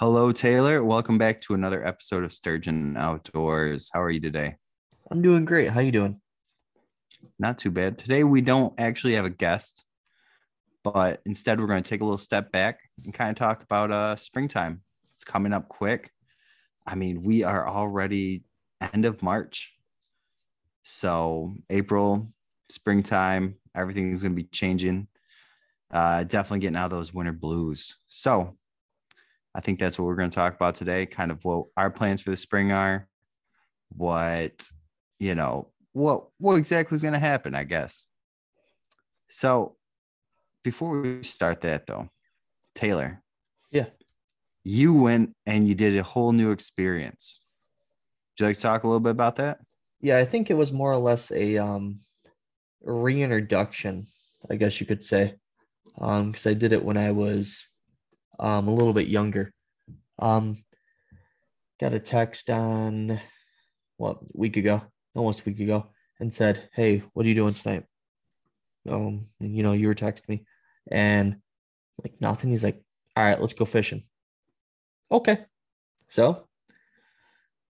Hello, Taylor. Welcome back to another episode of Sturgeon Outdoors. How are you today? I'm doing great. How you doing? Not too bad. Today we don't actually have a guest, but instead we're going to take a little step back and kind of talk about uh springtime. It's coming up quick. I mean, we are already end of March. So, April, springtime, everything's going to be changing. Uh definitely getting out of those winter blues. So, I think that's what we're going to talk about today. Kind of what our plans for the spring are, what you know, what what exactly is going to happen. I guess. So, before we start that though, Taylor, Yeah. you went and you did a whole new experience. Would you like to talk a little bit about that? Yeah, I think it was more or less a um reintroduction, I guess you could say. Um, because I did it when I was um a little bit younger. Um got a text on what week ago, almost a week ago, and said, Hey, what are you doing tonight? Um, you know, you were texting me and like nothing. He's like, All right, let's go fishing. Okay. So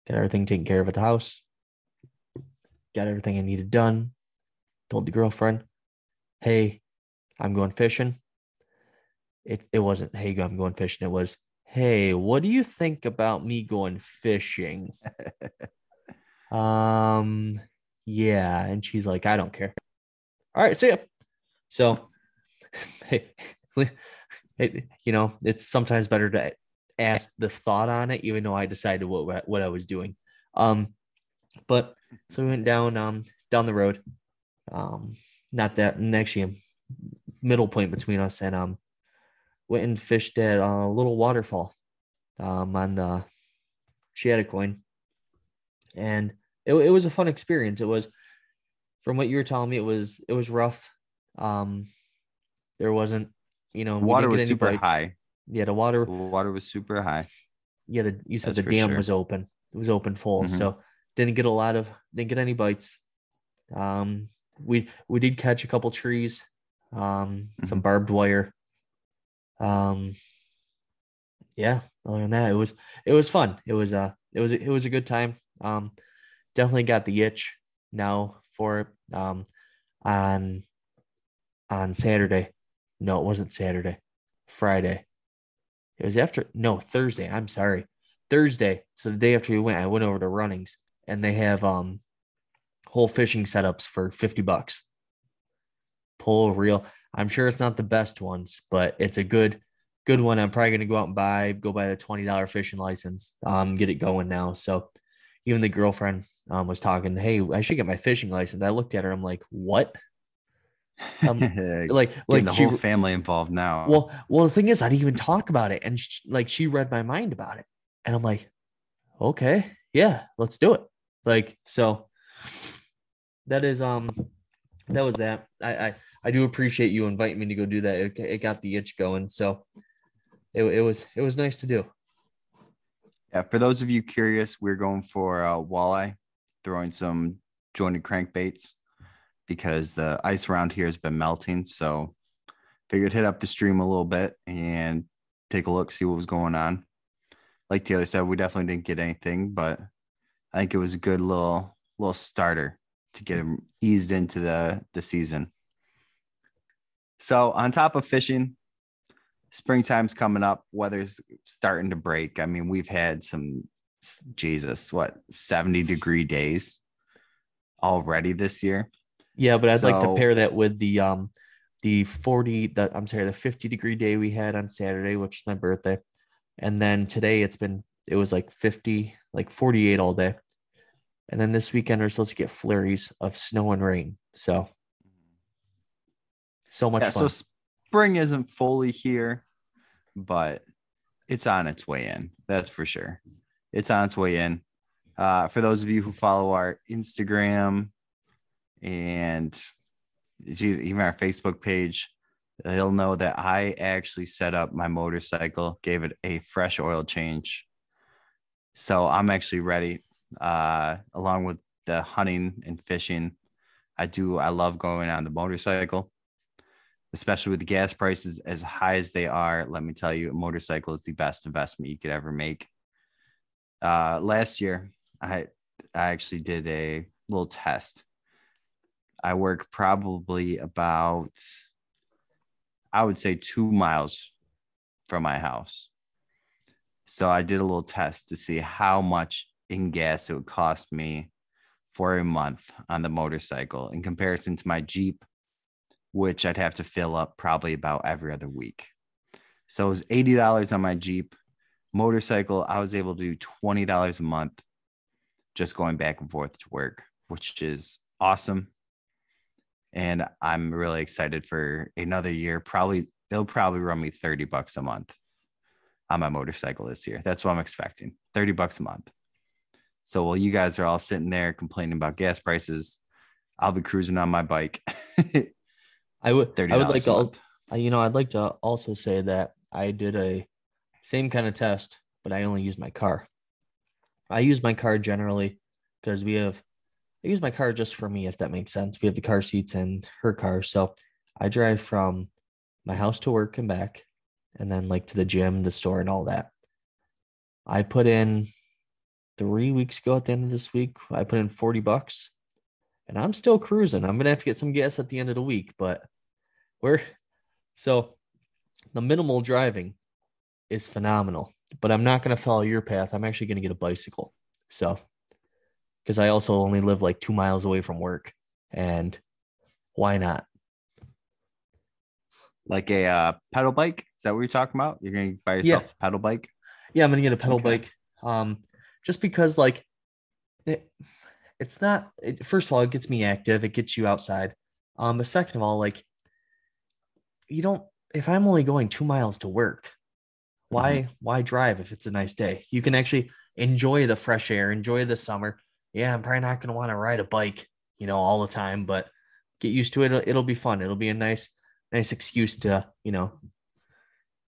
got everything taken care of at the house. Got everything I needed done. Told the girlfriend, "Hey, I'm going fishing." It it wasn't, "Hey, I'm going fishing." It was, "Hey, what do you think about me going fishing?" um, yeah, and she's like, "I don't care." All right, see ya. So, hey, it, you know, it's sometimes better to ask the thought on it, even though I decided what what I was doing. Um, but so we went down um down the road, um, not that and actually a middle point between us, and um, went and fished at a little waterfall, um, on the Chadakoin, and it it was a fun experience. It was, from what you were telling me, it was it was rough. Um, there wasn't, you know, Water was super bites. high. Yeah, the water The water was super high. yeah, the, you said That's the dam sure. was open. It was open full, Mhm. so didn't get a lot of didn't get any bites. Um, we we did catch a couple trees, um, some Mhm. barbed wire. Um, yeah. Other than that, it was it was fun. It was uh it was it was a good time. Um, definitely got the itch now for. Um, on on Saturday. No, it wasn't Saturday. Friday. It was after no Thursday. I'm sorry, Thursday. So the day after we went, I went over to Runnings, and they have um whole fishing setups for fifty bucks. Pull reel. I'm sure it's not the best ones, but it's a good good one. I'm probably gonna go out and buy go buy the twenty dollar fishing license. Um, get it going now. So even the girlfriend um was talking. Hey, I should get my fishing license. I looked at her. I'm like, what? Um, Like like the she whole family involved now. well, well, the thing is, I didn't even talk about it, and sh like she read my mind about it, and I'm like, okay, yeah, let's do it. Like so, that is um, that was that. I I, I do appreciate you inviting me to go do that. It, it got the itch going, so it it was it was nice to do. Yeah, for those of you curious, we're going for uh, walleye, throwing some jointed crankbaits because the ice around here has been melting. So figured hit up the stream a little bit and take a look, see what was going on. Like Taylor said, we definitely didn't get anything, but I think it was a good little little starter to get him eased into the the season. So on top of fishing, springtime's coming up weather's starting to break i mean we've had some jesus what 70 degree days already this year Yeah, but I'd like to pair that with the um the 40 that I'm sorry, the 50 degree day we had on Saturday, which is my birthday. And then today it's been it was like 50, like 48 all day. And then this weekend we're supposed to get flurries of snow and rain. So so much yeah fun. so spring isn't fully here but it's on its way in that's for sure. It's on its way in. Uh, for those of you who follow our instagram and geez, even our facebook page he'll know that i actually set up my motorcycle gave it a fresh oil change. So i'm actually ready uh, along with the hunting and fishing. I do i love going on the motorcycle especially with the gas prices as high as they are. Let me tell you, a motorcycle is the best investment you could ever make. Uh, last year, I I actually did a little test. I work probably about, I would say, two miles from my house. So I did a little test to see how much in gas it would cost me for a month on the motorcycle in comparison to my Jeep, which I'd have to fill up probably about every other week. So it was $80 on my Jeep. Motorcycle, I was able to do $20 a month just going back and forth to work, which is awesome. And I'm really excited for another year. Probably, it'll probably run me 30 bucks a month on my motorcycle this year. That's what I'm expecting 30 bucks a month. So while you guys are all sitting there complaining about gas prices, I'll be cruising on my bike. I would, I would like to, you know, I'd like to also say that I did a same kind of test, but I only used my car. I use my car generally because we have I use my car just for me, if that makes sense. We have the car seats in her car. So I drive from my house to work and back, and then like to the gym, the store, and all that. I put in three weeks ago at the end of this week, I put in 40 bucks and I'm still cruising. I'm gonna have to get some gas at the end of the week, but we're so the minimal driving is phenomenal but I'm not going to follow your path. I'm actually going to get a bicycle. So, because I also only live like two miles away from work. And why not? Like a uh, pedal bike? Is that what you're talking about? You're going to buy yourself yeah. a pedal bike? Yeah, I'm going to get a pedal okay. bike. Um, just because, like, it, it's not, it, first of all, it gets me active, it gets you outside. Um, but second of all, like, you don't, if I'm only going two miles to work, why mm-hmm. why drive if it's a nice day? You can actually enjoy the fresh air, enjoy the summer. Yeah, I'm probably not going to want to ride a bike, you know, all the time, but get used to it. It'll, it'll be fun. It'll be a nice nice excuse to, you know,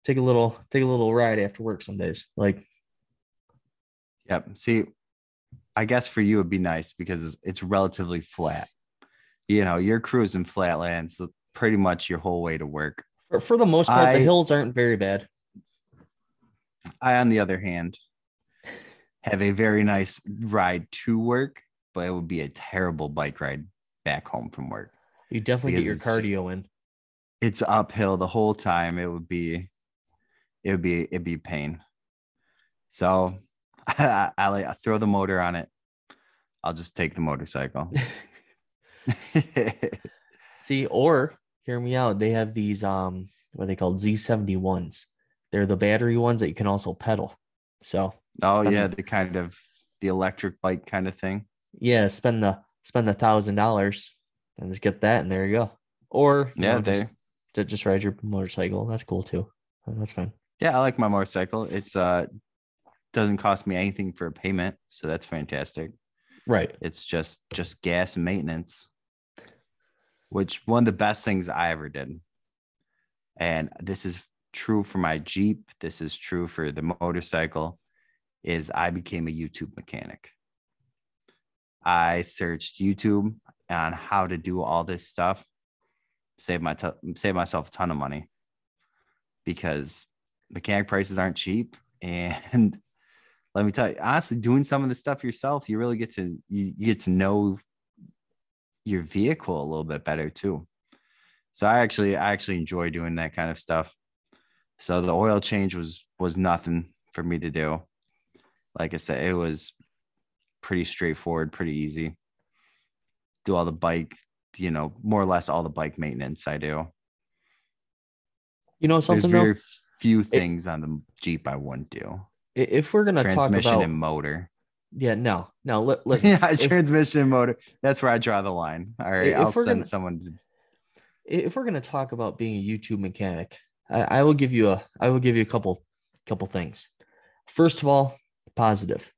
take a little take a little ride after work some days. Like Yep. See, I guess for you it'd be nice because it's relatively flat. You know, you're cruising flatlands pretty much your whole way to work. For, for the most part, I, the hills aren't very bad. I, on the other hand, have a very nice ride to work, but it would be a terrible bike ride back home from work. You definitely get your cardio in. It's uphill the whole time. It would be, it would be, it'd be pain. So I, I, throw the motor on it. I'll just take the motorcycle. See, or hear me out. They have these um what they called Z71s. They're the battery ones that you can also pedal. So oh yeah, the, the kind of the electric bike kind of thing. Yeah, spend the spend the thousand dollars and just get that, and there you go. Or yeah, know, they just, just ride your motorcycle. That's cool too. That's fine. Yeah, I like my motorcycle. It's uh doesn't cost me anything for a payment, so that's fantastic. Right. It's just just gas and maintenance, which one of the best things I ever did. And this is true for my Jeep, this is true for the motorcycle, is I became a YouTube mechanic. I searched YouTube on how to do all this stuff, save my t- save myself a ton of money because mechanic prices aren't cheap. And let me tell you, honestly, doing some of the stuff yourself, you really get to you, you get to know your vehicle a little bit better too. So I actually I actually enjoy doing that kind of stuff. So the oil change was was nothing for me to do. Like I said, it was pretty straightforward, pretty easy. Do all the bike, you know, more or less all the bike maintenance I do. You know something There's very though? few things it, on the Jeep I wouldn't do. If we're gonna talk about and motor. Yeah, no, no. Let, yeah, if, transmission motor. That's where I draw the line. All right, I'll send gonna, someone. To... If we're gonna talk about being a YouTube mechanic, I, I will give you a I will give you a couple couple things. First of all, positive.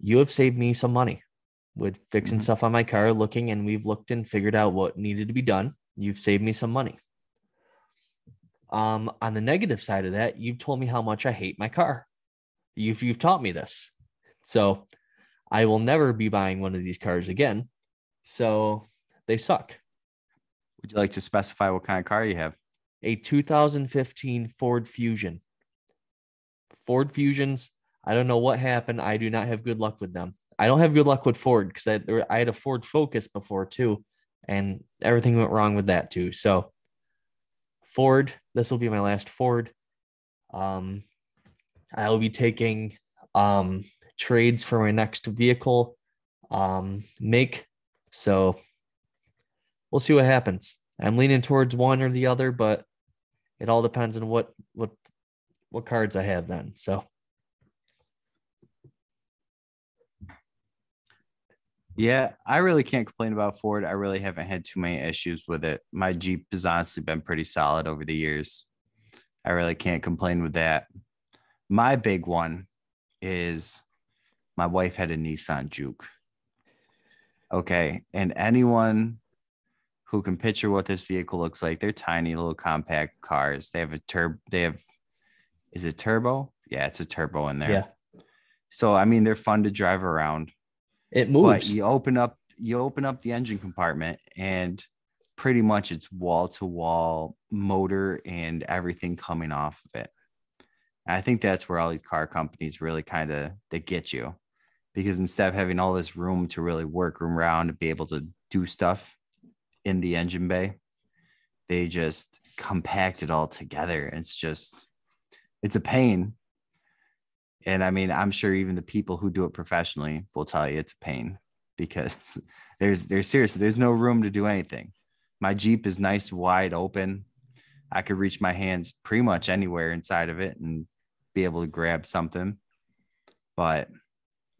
You have saved me some money with fixing mm-hmm. stuff on my car, looking, and we've looked and figured out what needed to be done. You've saved me some money. Um, on the negative side of that, you've told me how much I hate my car. You've you've taught me this. So I will never be buying one of these cars again. So they suck Would you like to specify what kind of car you have? A 2015 Ford Fusion. Ford Fusions, I don't know what happened. I do not have good luck with them. I don't have good luck with Ford because I, I had a Ford Focus before too, and everything went wrong with that too. So, Ford, this will be my last Ford. Um, I will be taking um, trades for my next vehicle um, make. So, we'll see what happens. I'm leaning towards one or the other, but it all depends on what what what cards I have then. So Yeah, I really can't complain about Ford. I really haven't had too many issues with it. My Jeep has honestly been pretty solid over the years. I really can't complain with that. My big one is my wife had a Nissan Juke. Okay. And anyone who can picture what this vehicle looks like, they're tiny little compact cars. They have a turbo, they have, is it turbo? Yeah, it's a turbo in there. yeah, So, I mean, they're fun to drive around. It But moves. you open up you open up the engine compartment and pretty much it's wall to wall motor and everything coming off of it. And I think that's where all these car companies really kind of they get you because instead of having all this room to really work around and be able to do stuff in the engine bay, they just compact it all together. It's just it's a pain. And I mean, I'm sure even the people who do it professionally will tell you it's a pain because there's there's seriously there's no room to do anything. My Jeep is nice wide open. I could reach my hands pretty much anywhere inside of it and be able to grab something. But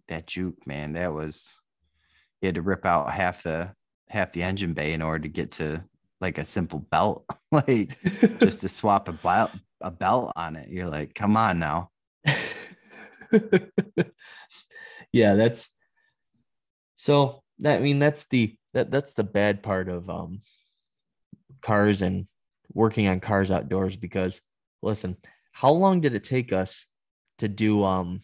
that Juke, man, that was you had to rip out half the half the engine bay in order to get to like a simple belt, like just to swap a belt a belt on it. You're like, come on now. yeah, that's so that I mean that's the that that's the bad part of um cars and working on cars outdoors because listen, how long did it take us to do um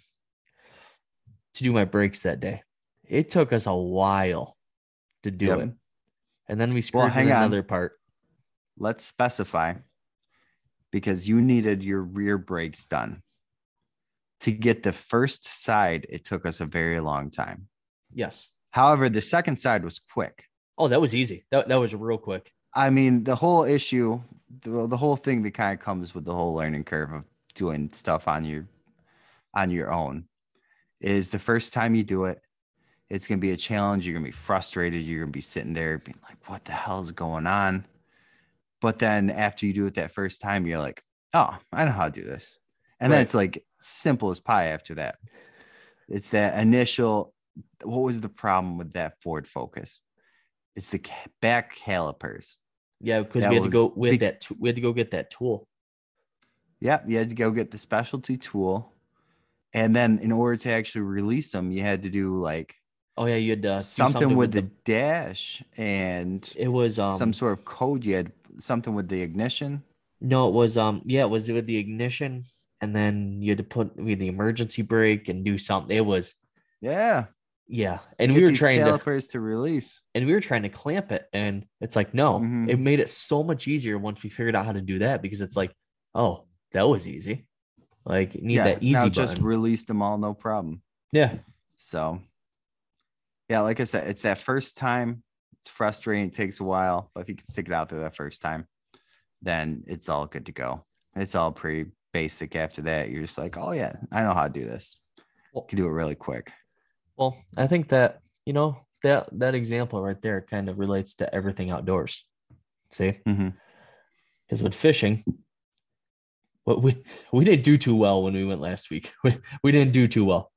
to do my brakes that day? It took us a while to do Yep. it. And then we screwed hang with on. another part. let's specify because you needed your rear brakes done. To get the first side, it took us a very long time. Yes. However, the second side was quick. Oh, that was easy. That, that was real quick. I mean, the whole issue, the, the whole thing that kind of comes with the whole learning curve of doing stuff on your on your own is the first time you do it, it's gonna be a challenge. You're gonna be frustrated. You're gonna be sitting there being like, what the hell is going on? But then after you do it that first time, you're like, oh, I know how to do this. And then Right. it's like simple as pie after that. It's that initial. What was the problem with that Ford Focus? It's the back calipers. Yeah, because we had to go was we had big- that we had to go get that tool. Yep, you had to go get the specialty tool. And then in order to actually release them, you had to do like Oh yeah, you had do something, with the, the dash and it was um some sort of code. You had something with the ignition. no it was um yeah it was with the ignition and then you had to put with the emergency brake and do something it was Yeah. yeah and get we were trying to calipers to release. and we were trying to clamp it and it's like no Mhm. it made it so much easier once we figured out how to do that because it's like oh that was easy like you need yeah, that easy now button just release them all, no problem. yeah So, yeah, like I said, it's that first time. It's frustrating. It takes a while, but if you can stick it out there that first time, then it's all good to go. It's all pretty basic after that. You're just like, oh, yeah, I know how to do this. Well- can do it really quick. well i think that you know that that example right there kind of relates to everything outdoors see mm-hmm. because with fishing, what we we didn't do too well when we went last week. We, we didn't do too well,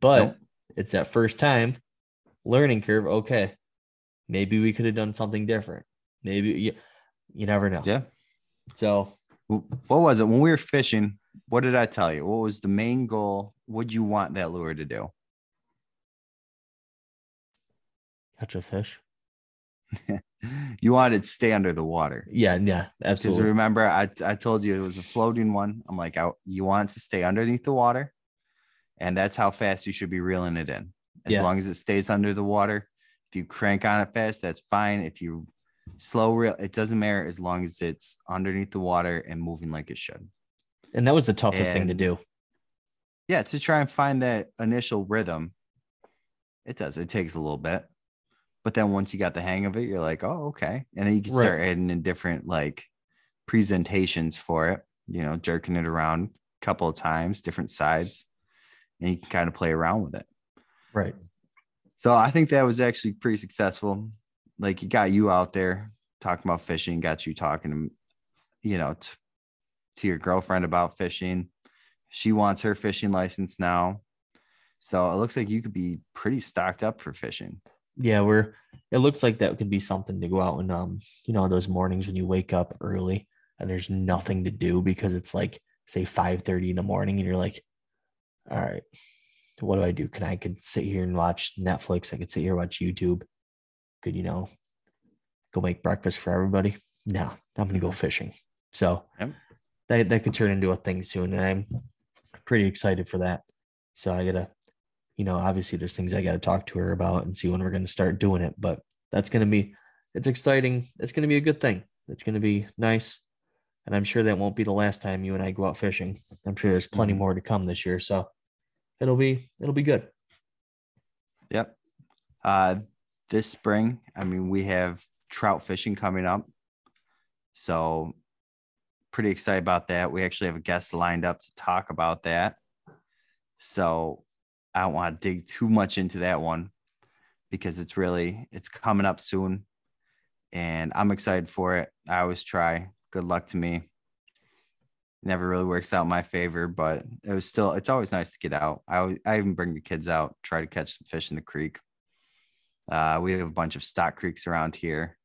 but Nope. it's that first time learning curve. Okay, maybe we could have done something different. Maybe you, you never know. Yeah. So What was it when we were fishing? What did I tell you? What was the main goal? What do you want that lure to do? catch a fish. You wanted it to stay under the water. Yeah, yeah, Because absolutely. remember, I, I told you it was a floating one. I'm like, I, you want it to stay underneath the water, and that's how fast you should be reeling it in. As Yeah. long as it stays under the water. If you crank on it fast, that's fine. If you slow reel. It doesn't matter as long as it's underneath the water and moving like it should. And that was the toughest thing to do. Yeah, to try and find that initial rhythm. It does. It takes a little bit. But then once you got the hang of it, you're like, oh, okay. And then you can Right. start adding in different like presentations for it, you know, jerking it around a couple of times, different sides, and you can kind of play around with it. Right. So I think that was actually pretty successful. Like it got you out there talking about fishing, got you talking, you know, t- to your girlfriend about fishing. She wants her fishing license now. So it looks like you could be pretty stocked up for fishing. Yeah, we're it looks like that could be something to go out and um, you know, those mornings when you wake up early and there's nothing to do because it's like say 5 30 in the morning and you're like, all right, what do I do? Can I could sit here and watch Netflix? I could sit here and watch YouTube. Could, you know, go make breakfast for everybody? No, I'm gonna go fishing. So Yep. that that could turn into a thing soon. And I'm pretty excited for that. So I gotta you know, obviously there's things I got to talk to her about and see when we're going to start doing it. But that's going to be, it's exciting. It's going to be a good thing. It's going to be nice. And I'm sure that won't be the last time you and I go out fishing. I'm sure there's plenty Mhm. more to come this year. So it'll be, it'll be good. Yep. Uh, this spring, I mean, we have trout fishing coming up. So pretty excited about that. We actually have a guest lined up to talk about that. So I don't want to dig too much into that one because it's really it's coming up soon. And I'm excited for it. I always try. Good luck to me. Never really works out in my favor, but it was still it's always nice to get out. I I even bring the kids out, try to catch some fish in the creek. Uh, we have a bunch of stock creeks around here,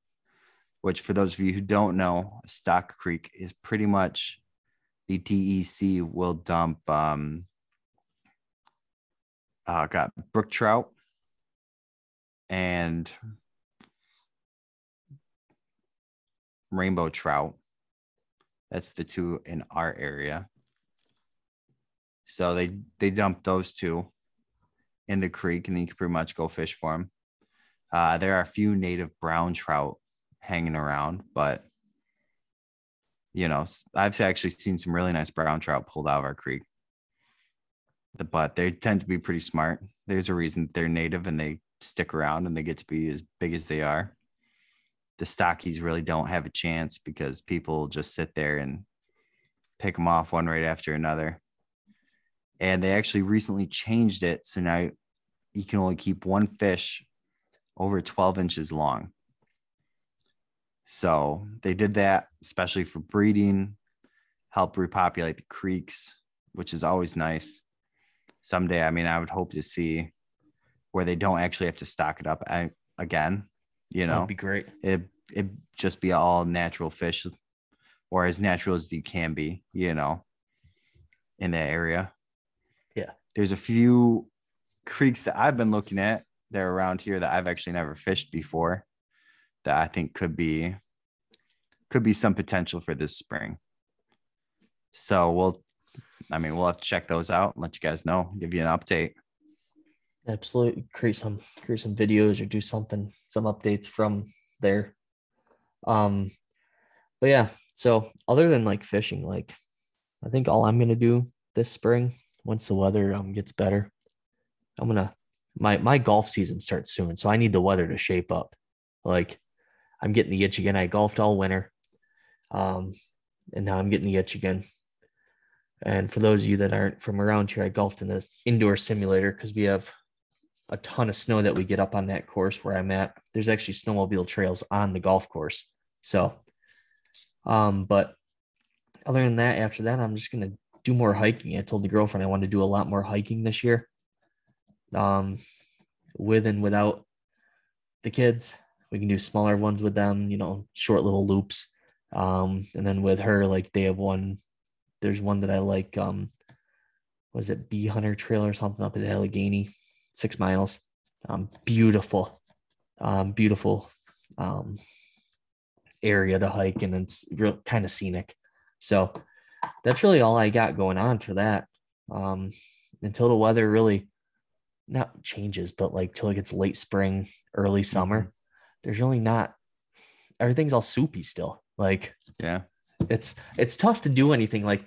which for those of you who don't know, stock creek is pretty much the DEC will dump um uh got brook trout and rainbow trout. That's the two in our area. So they they dump those two in the creek, and you can pretty much go fish for them. Uh, there are a few native brown trout hanging around, but you know, I've actually seen some really nice brown trout pulled out of our creek. But they tend to be pretty smart. There's a reason they're native and they stick around and they get to be as big as they are. The stockies really don't have a chance because people just sit there and pick them off one right after another. And they actually recently changed it. So now you can only keep one fish over 12 inches long. So they did that especially for breeding, help repopulate the creeks, which is always nice. Someday, I mean, I would hope to see where they don't actually have to stock it up again. You know, That'd be great. it it just be all natural fish or as natural as you can be, you know, in that area. Yeah. There's a few creeks that I've been looking at that are around here that I've actually never fished before that I think could be could be some potential for this spring. So we'll I mean we'll have to check those out and let you guys know, give you an update. Absolutely. Create some, create some videos or do something, some updates from there. Um, but yeah, so other than like fishing, like I think all I'm gonna do this spring, once the weather um gets better, I'm gonna my my golf season starts soon, so I need the weather to shape up. Like I'm getting the itch again. I golfed all winter, um, and now I'm getting the itch again. And for those of you that aren't from around here, I golfed in this indoor simulator because we have a ton of snow that we get up on that course where I'm at. There's actually snowmobile trails on the golf course. So, um, but other than that, after that, I'm just gonna do more hiking. I told the girlfriend I want to do a lot more hiking this year. Um, with and without the kids, we can do smaller ones with them. You know, short little loops. Um, and then with her, like they have one. There's one that I like. Um, was it Bee Hunter Trail or something up at Allegany? Six miles. Um, beautiful, um, beautiful um, area to hike, and it's real kind of scenic. So that's really all I got going on for that. Um, until the weather really not changes, but like till it gets late spring, early summer, there's really not everything's all soupy still. Like Yeah. it's it's tough to do anything like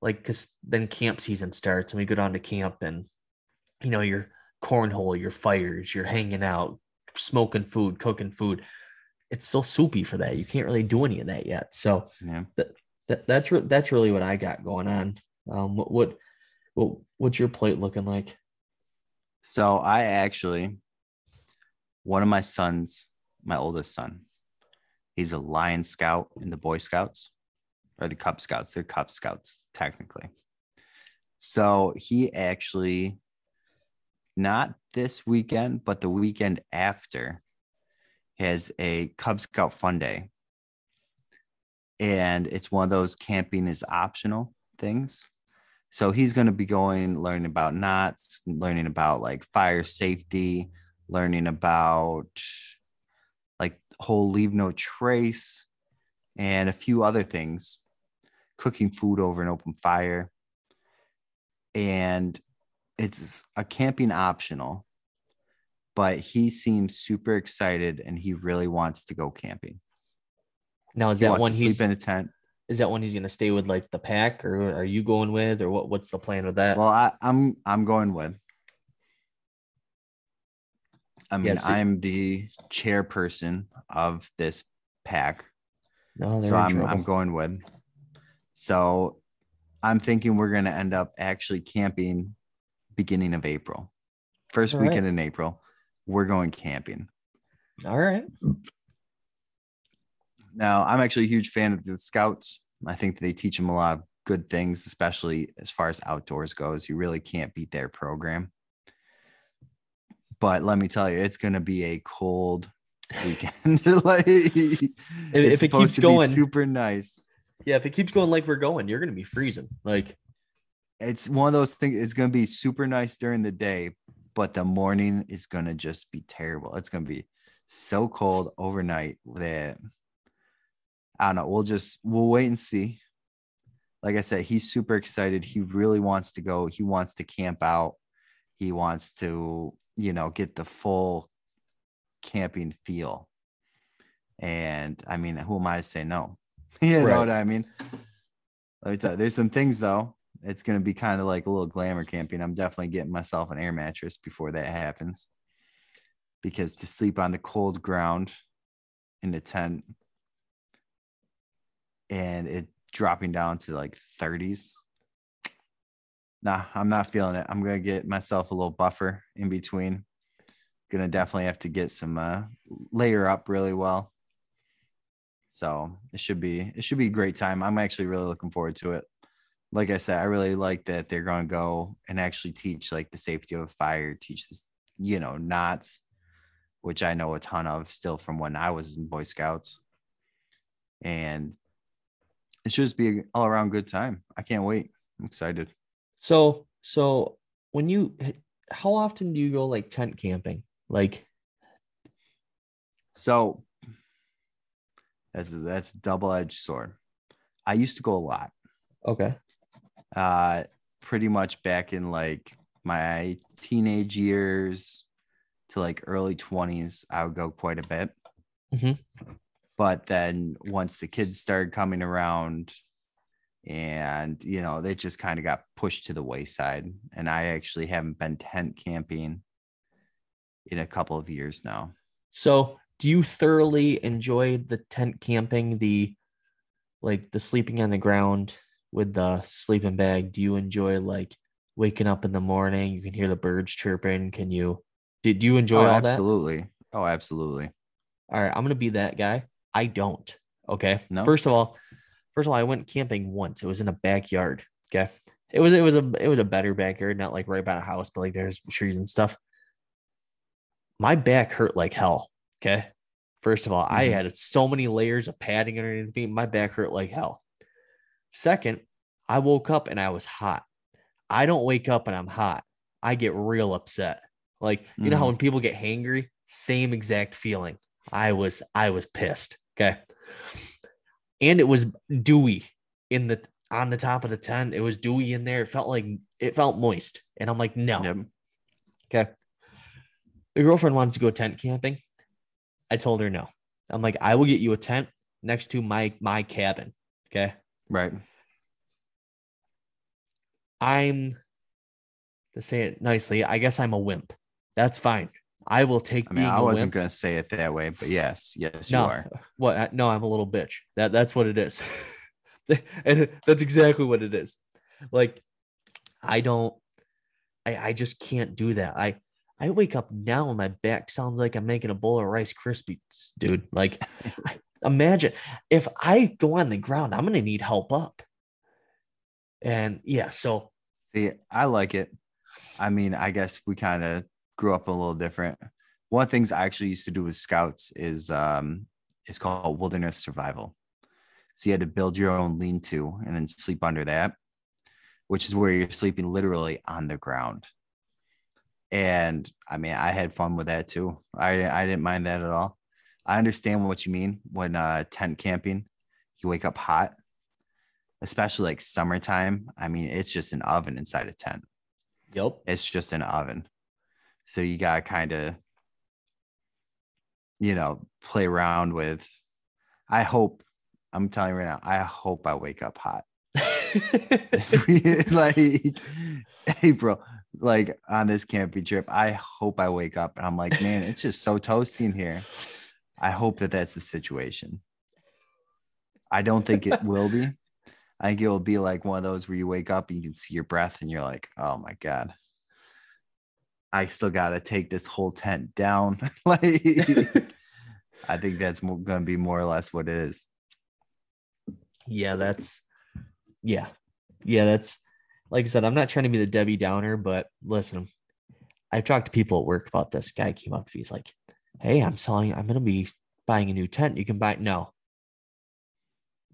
like because then camp season starts and we go down to camp and you know your cornhole, your fires, you're hanging out, smoking food, cooking food. It's so soupy for that. You can't really do any of that yet. So Yeah. that, that's re- that's really what I got going on. Um, what what what what's your plate looking like? So I actually, one of my sons, my oldest son, he's a Lion Scout in the Boy Scouts or the Cub Scouts. They're Cub Scouts, technically. So he actually, not this weekend, but the weekend after, has a Cub Scout Fun Day. And it's one of those camping is optional things. So he's going to be going, learning about knots, learning about like fire safety, learning about like whole leave no trace, and a few other things, cooking food over an open fire. And it's a camping optional, but he seems super excited and he really wants to go camping. Now is He that one he's sleep in a tent. Is that one he's gonna stay with like the pack or are you going with or what what's the plan with that? Well, I, I'm I'm going with. I mean, so- I'm the chairperson of this pack, no, so I'm trouble. I'm going with. So, I'm thinking we're gonna end up actually camping beginning of April, first All right. weekend in April. We're going camping. All right. Now, I'm actually a huge fan of the Scouts. I think they teach them a lot of good things, especially as far as outdoors goes. You really can't beat their program. But let me tell you, it's going to be a cold weekend. like, it's if it keeps to going- be super nice. Yeah, if it keeps going like we're going, you're gonna be freezing. Like It's one of those things. It's going to be super nice during the day, but the morning is going to just be terrible. It's going to be so cold overnight that I don't know. We'll just we'll wait and see. Like I said, he's super excited. He really wants to go. He wants to camp out. He wants to, you know, get the full camping feel. And I mean, who am I to say no? you Right. know what I mean? Let me tell you, there's some things though. It's gonna be kind of like a little glamour camping. I'm definitely getting myself an air mattress before that happens. Because to sleep on the cold ground in the tent and it dropping down to like 30s. Nah, I'm not feeling it. I'm gonna get myself a little buffer in between. Gonna definitely have to get some uh, layer up really well. So it should be it should be a great time. I'm actually really looking forward to it. Like I said, I really like that they're gonna go and actually teach like the safety of fire, teach this, you know, knots, which I know a ton of still from when I was in Boy Scouts. And it should just be an all around good time. I can't wait. I'm excited. so so when you how often do you go like tent camping? Like So that's that's double edged sword. I used to go a lot. okay. Uh pretty much back in like my teenage years to like early 20s, I would go quite a bit. Mhm. But then once the kids started coming around and you know, they just kind of got pushed to the wayside. And I actually haven't been tent camping in a couple of years now. So do you thoroughly enjoy the tent camping, the like the sleeping on the ground with the sleeping bag? Do you enjoy like waking up in the morning? You can hear the birds chirping. Can you did you enjoy oh, all that? absolutely. Oh, absolutely. All right, I'm gonna be that guy. I don't. Okay. No? First of all, first of all, I went camping once. It was in a backyard. Okay. It was it was a it was a better backyard, not like right by a house, but like there's trees and stuff. My back hurt like hell. Okay. First of all, I Mhm. had so many layers of padding underneath me. My back hurt like hell. Second, I woke up and I was hot. I don't wake up and I'm hot. I get real upset. Like, you know how Mhm. when people get hangry, same exact feeling. I was I was pissed. Okay. And it was dewy in the on the top of the tent. It was dewy in there. It felt like it felt moist. And I'm like, no. Yep. Okay. The girlfriend wants to go tent camping. I told her no. I'm like, I will get you a tent next to my my cabin. Okay. Right. I'm to say it nicely, I guess I'm a wimp. That's fine. I will take I mean, I wasn't gonna say it that way, but yes, yes, no, you are. what? No, I'm a little bitch. That that's what it is, and that's exactly what it is. Like, I don't, I I just can't do that. I I wake up now and my back sounds like I'm making a bowl of Rice Krispies, dude. Like, imagine if I go on the ground, I'm gonna need help up. And yeah, so See, I like it. I mean, I guess we kind of grew up a little different. One of the things I actually used to do with scouts is um it's called wilderness survival. So you had to build your own lean-to and then sleep under that, which is where you're sleeping literally on the ground. And I mean, I had fun with that too. I I didn't mind that at all. I understand what you mean when uh tent camping, you wake up hot, especially like summertime. I mean, it's just an oven inside a tent yep. it's just an oven. So you got to kind of, you know, play around with. I hope, I'm telling you right now, I hope I wake up hot. like, April, like on this camping trip, I hope I wake up and I'm like, man, it's just so toasty in here. I hope that that's the situation. I don't think it will be. I think it will be like one of those where you wake up and you can see your breath and you're like, oh my God. I still got to take this whole tent down. like, I think that's going to be more or less what it is. yeah, that's yeah. Yeah, that's like I said, I'm not trying to be the Debbie Downer, but listen, I've talked to people at work about this. Guy came up to me, he's like, Hey, I'm selling, I'm gonna be buying a new tent. You can buy no.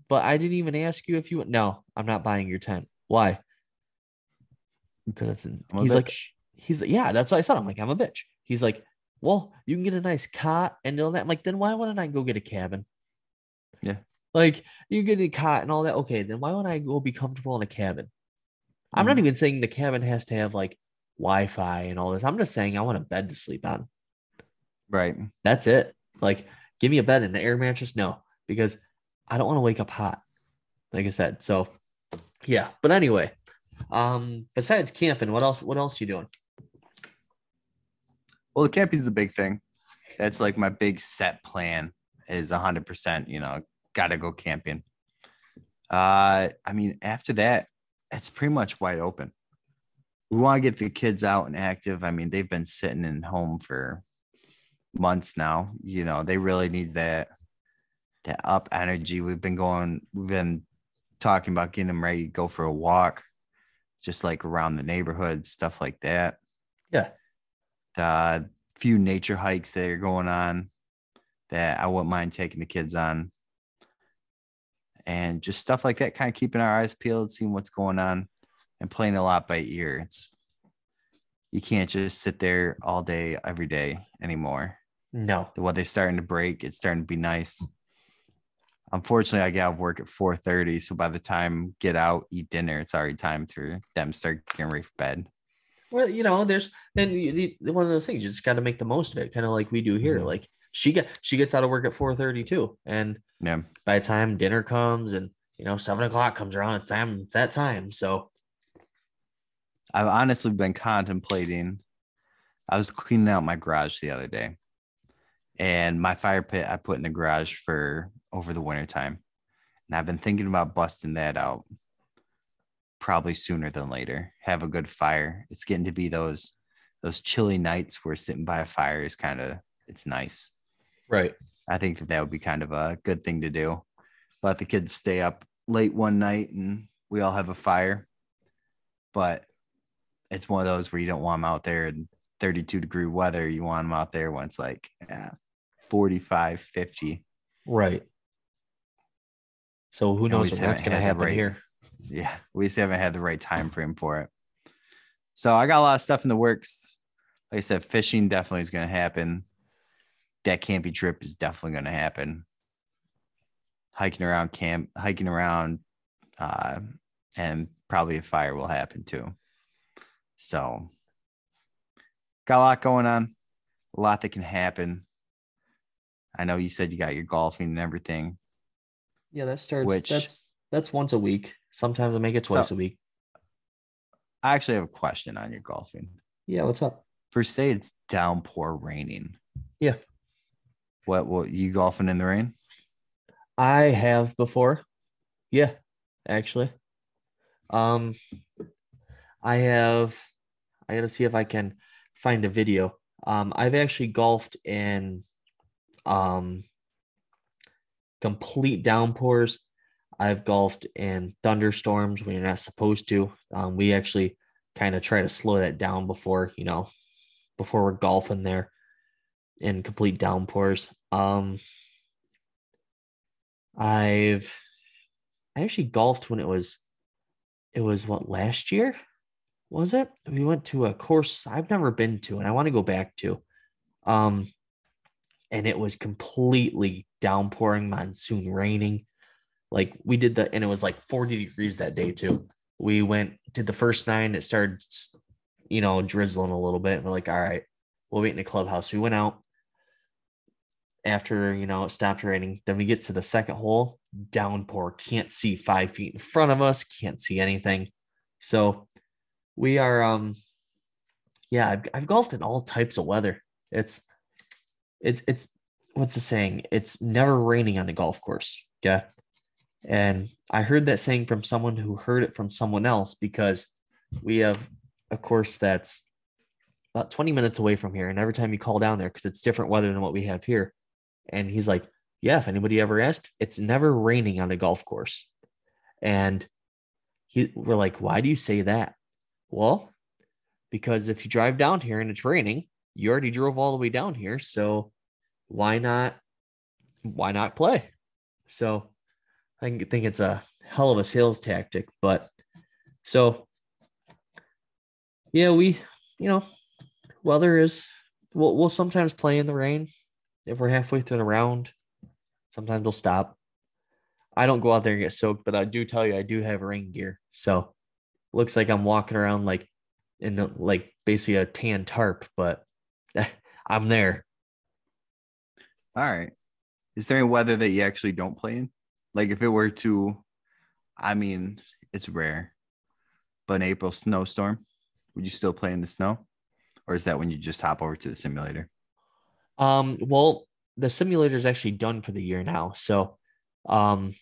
But I didn't even ask you if you no, I'm not buying your tent. Why? Because it's, he's like, bitch. He's like, yeah, that's what I said. I'm like, I'm a bitch. He's like, well, you can get a nice cot and all that. I'm like, then why wouldn't I go get a cabin? Yeah. Like you get a cot and all that. Okay, then why wouldn't I go be comfortable in a cabin? I'm not Mhm. even saying the cabin has to have like Wi-Fi and all this. I'm just saying I want a bed to sleep on. right. That's it. Like, give me a bed and an air mattress. No, because I don't want to wake up hot. Like I said. So yeah. But anyway, um, besides camping, what else what else you doing? Well, the camping's the big thing. That's like my big set plan is 100%, you know, got to go camping. Uh, I mean, after that, it's pretty much wide open. We want to get the kids out and active. I mean, they've been sitting in home for months now. You know, they really need that that up energy. We've been going, we've been talking about getting them ready to go for a walk, just like around the neighborhood, stuff like that Yeah. Uh, few nature hikes that are going on that I wouldn't mind taking the kids on. And just stuff like that, kind of keeping our eyes peeled, seeing what's going on, and playing a lot by ear. It's you can't just sit there all day, every day anymore. No. The weather's starting to break. It's starting to be nice. Unfortunately, I get out of work at 4:30. So by the time get out, eat dinner, it's already time for them start getting ready for bed. Well, you know, there's then you, you- one of those things you just got to make the most of it, kind of like we do here. Mhm. Like she get she gets out of work at four thirty too, and Yeah. by the time dinner comes and you know seven o'clock comes around, it's time it's that time. So I've honestly been contemplating. I was cleaning out my garage the other day, and my fire pit I put in the garage for over the winter time, and I've been thinking about busting that out probably sooner than later. Have a good fire. It's getting to be those those chilly nights where sitting by a fire is kind of it's nice. right, I think that that would be kind of a good thing to do. Let the kids stay up late one night and we all have a fire. But it's one of those where you don't want them out there in 32 degree weather. You want them out there when it's like yeah, 45, 50. right. So who knows what's going to happen right- here? Yeah, we just haven't had the right time frame for it. So I got a lot of stuff in the works. Like I said, fishing definitely is going to happen. That camping trip is definitely going to happen. Hiking around camp, hiking around, uh, and probably a fire will happen too. So got a lot going on, a lot that can happen. I know you said you got your golfing and everything. Yeah, that starts. Which- that's that's once a week. Sometimes I make it twice So- a week. I actually have a question on your golfing. Yeah, what's up? For say it's downpour raining. Yeah. What what you golfing in the rain? I have before. Yeah, actually. Um I have I gotta see if I can find a video. Um I've actually golfed in um complete downpours. I've golfed in thunderstorms when you're not supposed to. Um, we actually kind of try to slow that down before, you know, before we're golfing there in complete downpours. Um I've I actually golfed when it was it was what last year was it? We went to a course I've never been to and I want to go back to. Um and it was completely downpouring, monsoon raining. Like we did the and it was like 40 degrees that day too. We went did the first nine, it started you know drizzling a little bit. We're like, all right, we'll wait in the clubhouse. We went out after you know it stopped raining. Then we get to the second hole, downpour, can't see five feet in front of us, can't see anything. So we are um yeah, I've I've golfed in all types of weather. It's it's it's what's the saying? It's never raining on the golf course. Yeah. And I heard that saying from someone who heard it from someone else because we have a course that's about 20 minutes away from here. And every time you call down there, because it's different weather than what we have here, and he's like, Yeah, if anybody ever asked, it's never raining on a golf course. And he, we're like, Why do you say that? Well, because if you drive down here and it's raining, you already drove all the way down here. So why not? Why not play? So I think it's a hell of a sales tactic. But so, yeah, we, you know, weather is, we'll, we'll sometimes play in the rain if we're halfway through the round. Sometimes we'll stop. I don't go out there and get soaked, but I do tell you, I do have rain gear. So looks like I'm walking around like in like basically a tan tarp, but I'm there. All right. Is there any weather that you actually don't play in? Like if it were to, I mean, it's rare, but an April snowstorm, would you still play in the snow? Or is that when you just hop over to the simulator? Um, well, the simulator is actually done for the year now. So, um,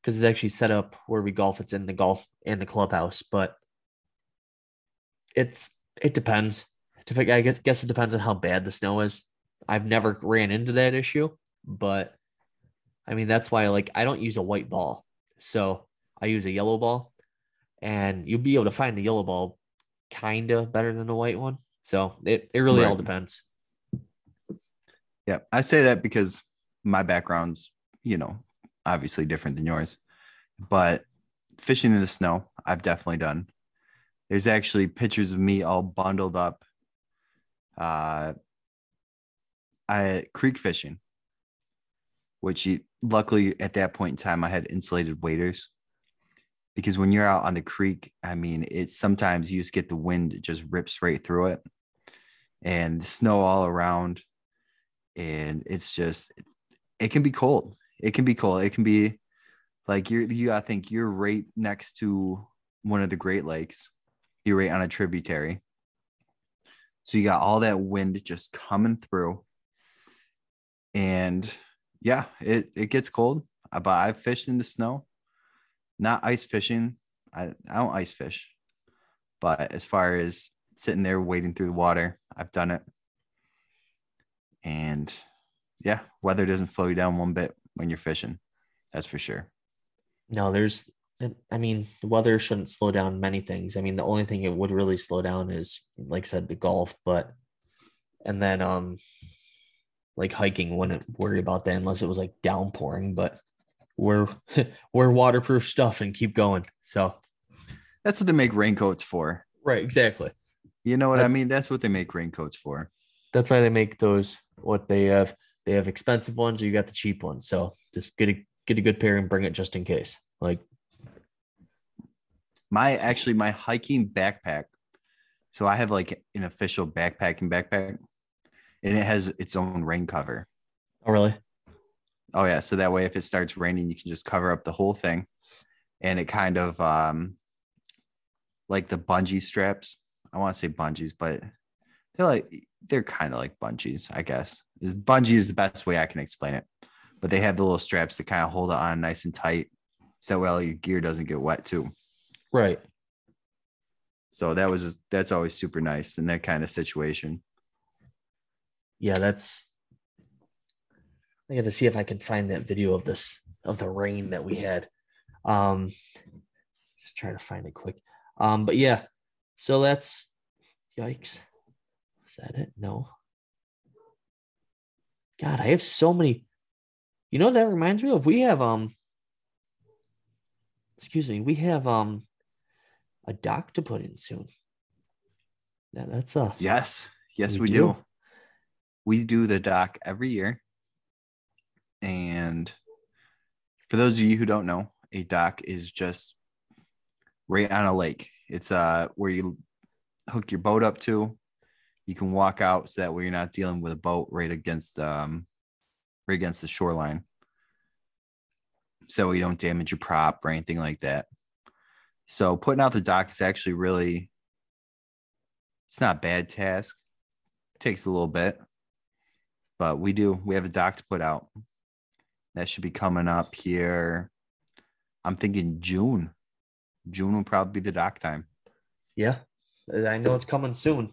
because it's actually set up where we golf, it's in the golf in the clubhouse, but it's it depends. I guess it depends on how bad the snow is. I've never ran into that issue, but I mean that's why like I don't use a white ball. So I use a yellow ball and you'll be able to find the yellow ball kind of better than the white one. So it, it really all depends. Yeah, I say that because my background's, you know, obviously different than yours. But fishing in the snow, I've definitely done. There's actually pictures of me all bundled up. Uh, I creek fishing, which you, luckily at that point in time I had insulated waders. Because when you're out on the creek, I mean, it's sometimes you just get the wind, just rips right through it, and snow all around. And it's just it, it can be cold. It can be cold. It can be like you're you i think you're right next to one of the great lakes. You're right on a tributary. So you got all that wind just coming through. And yeah it, it gets cold Uh, but i've fished in the snow not ice fishing i, I don't ice fish but as far as sitting there wading through the water i've done it and yeah, weather doesn't slow you down one bit when you're fishing. That's for sure. No, there's, I mean, the weather shouldn't slow down many things. I mean, the only thing it would really slow down is, like I said, the golf, but, and then, um, like hiking, wouldn't worry about that unless it was like downpouring, but we're, we're waterproof stuff and keep going. So, That's what they make raincoats for. right, exactly. You know what I- I mean? That's what they make raincoats for. That's why they make those, what they have, they have expensive ones or you got the cheap ones. So just get a, get a good pair and bring it just in case. Like, My actually my hiking backpack. So I have like an official backpacking backpack and it has its own rain cover. Oh, really? Oh yeah, so that way if it starts raining, you can just cover up the whole thing, and it kind of um, like the bungee straps. I want to say bungees, but they're like they're kind of like bungees, I guess. Bungee is the best way I can explain it, but they have the little straps that kind of hold it on nice and tight, so that way all your gear doesn't get wet too. Right. So that was that's always super nice in that kind of situation. Yeah, that's. I got to see if I can find that video of this of the rain that we had. Um, just trying to find it quick. Um, but yeah, so that's yikes. Is that it? No. God, I have so many. You know what that reminds me of? We have um. Excuse me. We have um a dock to put in soon. Yeah, that's a Yes, yes, We we, do. do. We do the dock every year. And for those of you who don't know, a dock is just right on a lake. It's uh where you hook your boat up to. You can walk out so that way you're not dealing with a boat right against um right against the shoreline. So you don't damage your prop or anything like that. So putting out the dock is actually really it's not a bad task. It takes a little bit. But we do we have a dock to put out. That should be coming up here. I'm thinking June. June will probably be the dock time. yeah. I know it's coming soon.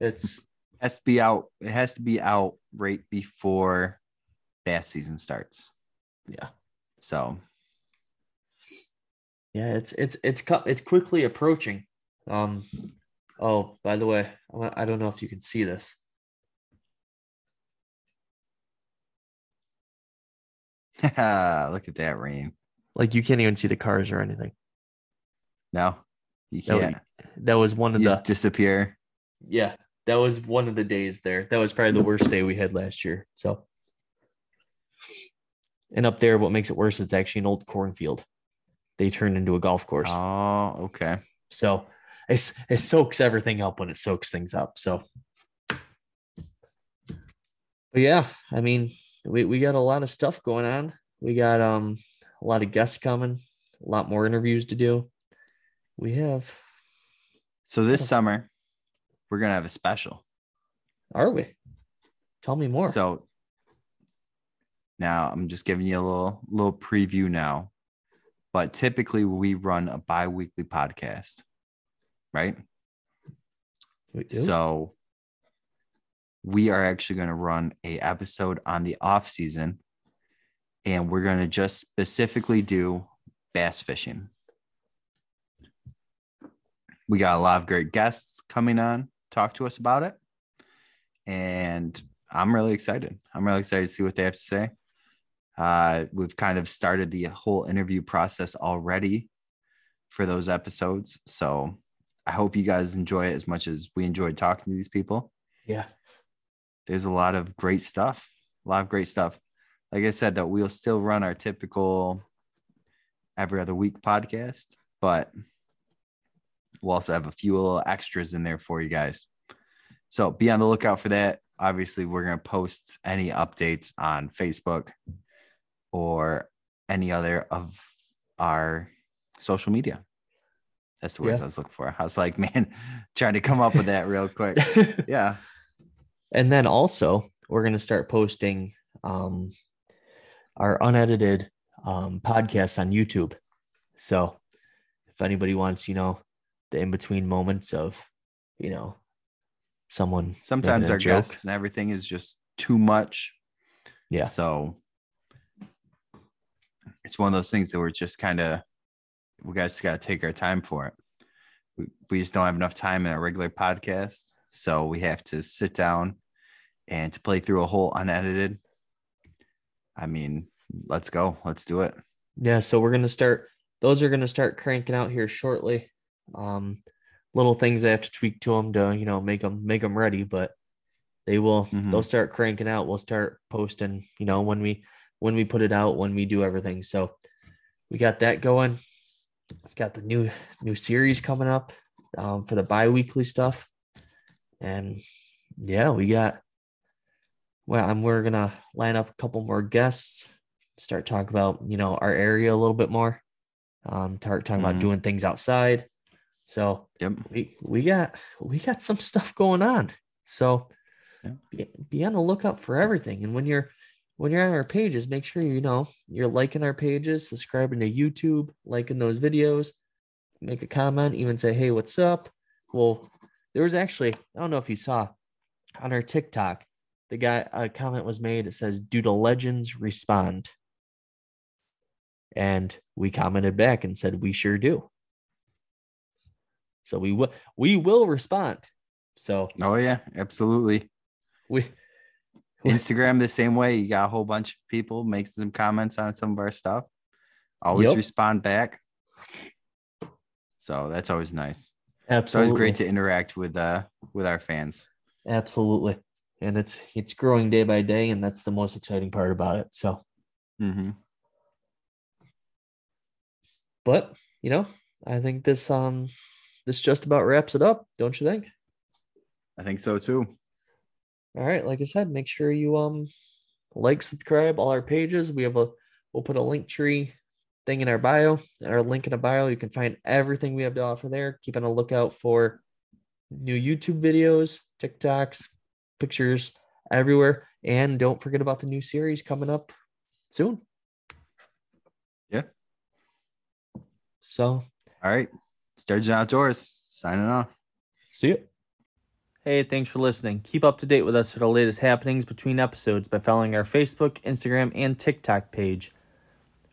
It's has to be out. It has to be out right before bass season starts. yeah. So Yeah, it's it's it's it's quickly approaching. Um oh, by the way, I don't know if you can see this. look at that rain. Like you can't even see the cars or anything. No, you That was- can't. That was one of You the disappear. yeah, that was one of the days there. That was probably the worst day we had last year. So and up there, what makes it worse, it's actually an old cornfield. They turned into a golf course. Oh, okay. So it, it soaks everything up when it soaks things up. So, but yeah, I mean, we, we got a lot of stuff going on. We got um a lot of guests coming, a lot more interviews to do. We have, So this Oh. summer, we're gonna have a special. are we? Tell me more. So now I'm just giving you a little little preview now. But typically we run a bi-weekly podcast, right? We do? So we are actually going to run a episode on the off season and we're going to just specifically do bass fishing. We got a lot of great guests coming on talk to us about it. And I'm really excited. I'm really excited to see what they have to say. Uh, we've kind of started the whole interview process already for those episodes. So I hope you guys enjoy it as much as we enjoyed talking to these people. yeah. There's a lot of great stuff, a lot of great stuff. Like I said, that we'll still run our typical every other week podcast, but we'll also have a few little extras in there for you guys. So be on the lookout for that. Obviously, we're going to post any updates on Facebook or any other of our social media. That's the words Yeah. I was looking for. I was like, man, trying to come up with that real quick. Yeah. And then also we're going to start posting um, our unedited um, podcasts on YouTube. So if anybody wants, you know, the in between moments of, you know, someone Sometimes our joke. guests and everything is just too much. Yeah. So it's one of those things that we're just kind of, we guys got to take our time for it. We, we just don't have enough time in our regular podcast. So we have to sit down and to play through a whole unedited. I mean, let's go. Let's do it. Yeah, so we're gonna start. Those are gonna start cranking out here shortly. Um, little things I have to tweak to them to you know make them make them ready, but they will. Mhm. They'll start cranking out. We'll start posting. You know when we when we put it out when we do everything. So we got that going. Got the new new series coming up um, for the bi-weekly stuff, and yeah, we got well, I'm, we're gonna line up a couple more guests, start talking about you know our area a little bit more, um, start talking about Mhm. doing things outside. So Yep. we we got we got some stuff going on. So Yeah. be, be on the lookout for everything. And when you're when you're on our pages, make sure you know you're liking our pages, subscribing to YouTube, liking those videos, make a comment, even say, hey, what's up? Well, there was actually, I don't know if you saw on our TikTok, the guy a comment was made. It says, "Do the legends respond?" And we commented back and said, "We sure do." So we will we will respond. So Oh yeah, absolutely. we Instagram the same way. You got a whole bunch of people making some comments on some of our stuff. Always Yep. respond back. So that's always nice. It's always great to interact with uh with our fans. absolutely, and it's it's growing day by day, and that's the most exciting part about it. So, mm-hmm. but you know, I think this um this just about wraps it up, don't you think? I think so too. All right, like I said, make sure you um like, subscribe all our pages. We have a we'll put a link tree thing in our bio, our link in a bio. You can find everything we have to offer there. Keep on a lookout for new YouTube videos, TikToks, pictures everywhere. And don't forget about the new series coming up soon. Yeah. So All right. Sturgeon Outdoors signing off. see you. Hey, thanks for listening. Keep up to date with us for the latest happenings between episodes by following our Facebook, Instagram, and TikTok page.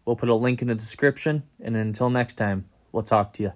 We'll put a link in the description, and until next time, we'll talk to you.